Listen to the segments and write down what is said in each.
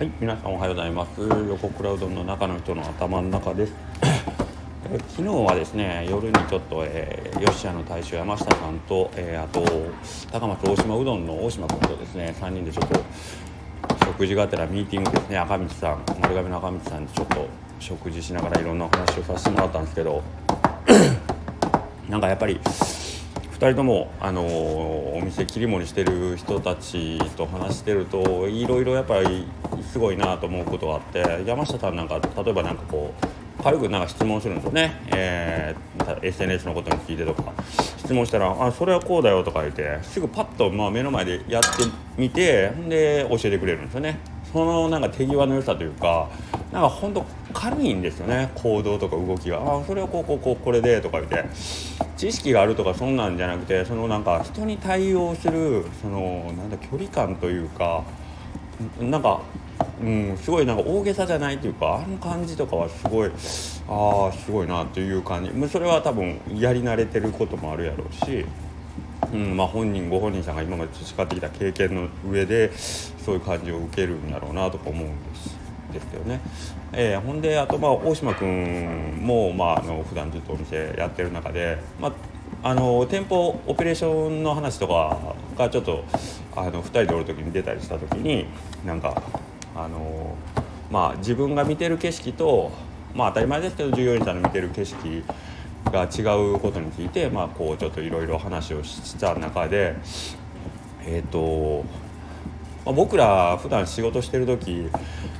はい、皆さんおはようございます。横クラウドの中の人の頭の中です。え昨日はですね、夜にちょっと、えー、吉谷の大将山下さんと、えーあと高松大島うどんの大島君とですね、3人でちょっと食事がてらミーティングですね、赤道さん、丸亀の赤道さんにちょっと食事しながらいろんなお話をさせてもらったんですけど、なんかやっぱり2人とも、あのお店切り盛りしてる人たちと話してるといろいろやっぱりすごいなと思うことがあって山下さんなんか例えばなんかこう軽くなんか質問するんですよね、えー SNS のことについてとか質問したら「あそれはこうだよ」とか言ってすぐパッとまあ目の前でやってみてで教えてくれるんですよね。そのなんか手際の良さというかなんか本当軽いんですよね。行動とか動きが。あそれはこうこうこうこれでとか言って。知識があるとかそんなんじゃなくてそのなんか人に対応するそのなんだ距離感というかなんか、うん、すごいなんか大げさじゃないというかあの感じとかはすごいああすごいなという感じ。それは多分やり慣れてることもあるやろうし。うんまあ、本人ご本人さんが今まで培ってきた経験の上でそういう感じを受けるんだろうなとか思うんですですよね。えーほんであと、まあ、大島君も、まあ、あの普段ずっとお店やってる中で、まあ、あの店舗オペレーションの話とかがちょっとあの2人でおる時に出たりした時になんかあの、まあ、自分が見てる景色と、まあ、当たり前ですけど従業員さんの見てる景色が違うことについて、まあ、こうちょっといろいろ話をした中でえっ、と、まあ、僕ら普段仕事してる時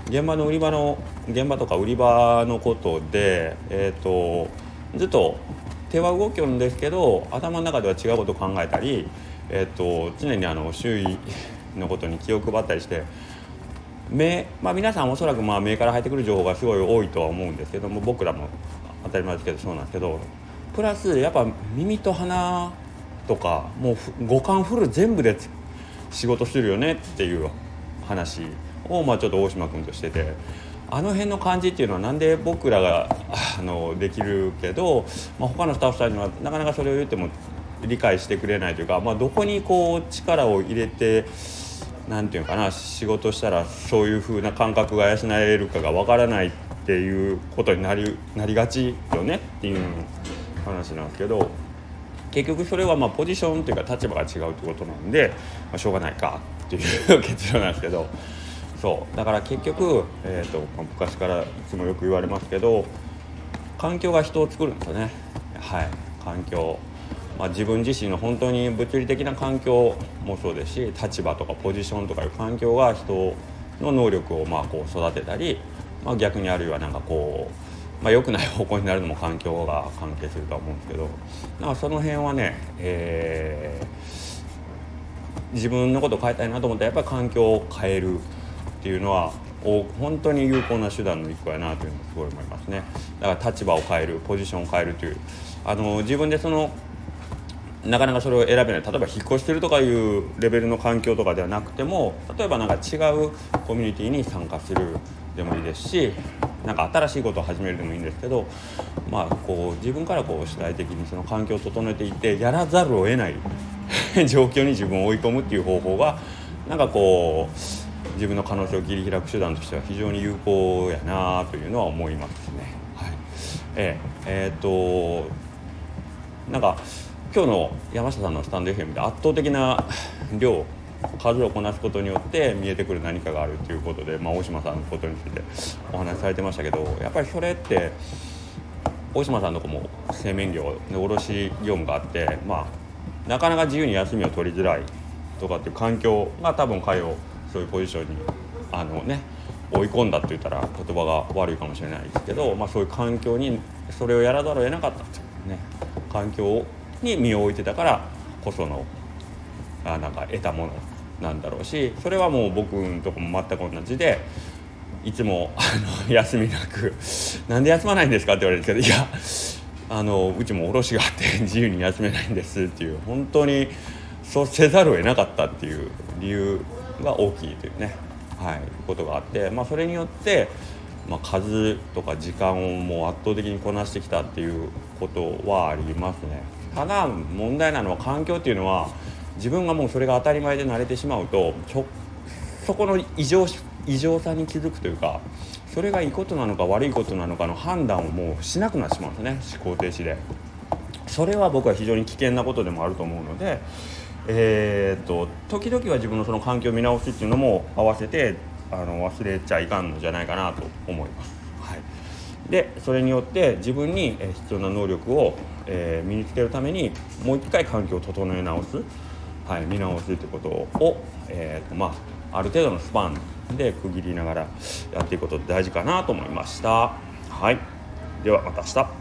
現場の売り場の現場とか売り場のことで、えー、とずっと手は動きよるんですけど頭の中では違うことを考えたり、えー、と常にあの周囲のことに気を配ったりして目、まあ、皆さんおそらくまあ目から入ってくる情報がすごい多いとは思うんですけども僕らも当たり前ですけどそうなんですけどプラスやっぱ耳と鼻とかもう五感フル全部で仕事してるよねっていう話をまあちょっと大島君としてて。あの辺の感じっていうのはなんで僕らがあのできるけど、まあ、他のスタッフさんにはなかなかそれを言っても理解してくれないというか、まあ、どこにこう力を入れてなんていうかな仕事したらそういう風な感覚が養えるかがわからないっていうことになりなりがちよねっていう話なんですけど結局それはまポジションというか立場が違うってことなんで、まあ、しょうがないかっていう 結論なんですけどそう。だから結局、えーとまあ昔からいつもよく言われますけど環境が人を作るんですよね。はい。環境。まあ、自分自身の本当に物理的な環境もそうですし立場とかポジションとかいう環境が人の能力をまこう育てたり、まあ、逆にあるいはなんかこう、まあ、良くない方向になるのも環境が関係するとは思うんですけどなんかその辺はね、えー自分のこと変えたいなと思ったらやっぱり環境を変えるっていうのは本当に有効な手段の一個やなというのをすごい思いますね。だから立場を変えるポジションを変えるという。あの自分でそのなかなかそれを選べない。例えば引っ越してるとかいうレベルの環境とかではなくても例えばなんか違うコミュニティに参加するでもいいですしなんか新しいことを始めるでもいいんですけど、まあ、こう自分からこう主体的にその環境を整えていってやらざるを得ない 状況に自分を追い込むっていう方法がなんかこう自分の可能性を切り開く手段としては非常に有効やなというのは思いますね。はい、えええーっとなんか今日の山下さんのスタンド FM で圧倒的な量数をこなすことによって見えてくる何かがあるということで、まあ、大島さんのことについてお話しされてましたけどやっぱりそれって大島さんのとこも製麺業で卸業務があって、まあ、なかなか自由に休みを取りづらいとかっていう環境が多分彼をそういうポジションにあの、ね、追い込んだって言ったら言葉が悪いかもしれないですけど、まあ、そういう環境にそれをやらざるを得なかったっていうね環境に身を置いてたからこそのあなんか得たものなんだろうしそれはもう僕のとこも全く同じでいつもあの 休みなく「なんで休まないんですか?」って言われるんですけど「いやあのうちも卸があって 自由に休めないんです」っていう本当にそうせざるを得なかったっていう理由が大きいというね、はい、ことがあって、まあ、それによって、まあ、数とか時間をもう圧倒的にこなしてきたっていうことはありますね。ただ問題なのは環境っていうのは自分がもうそれが当たり前で慣れてしまうとそこの異常異常さに気づくというかそれがいいことなのか悪いことなのかの判断をもうしなくなってしまうんですね思考停止で。それは僕は非常に危険なことでもあると思うのでえー、っと時々は自分のその環境を見直すっていうのも合わせてあの忘れちゃいかんのじゃないかなと思います。はい、でそれによって自分に必要な能力を、えー、身につけるためにもう一回環境を整え直す、はい、見直すってことを、えーとまあ、ある程度のスパンで区切りながらやっていくこと大事かなと思いました。はい、ではまた明日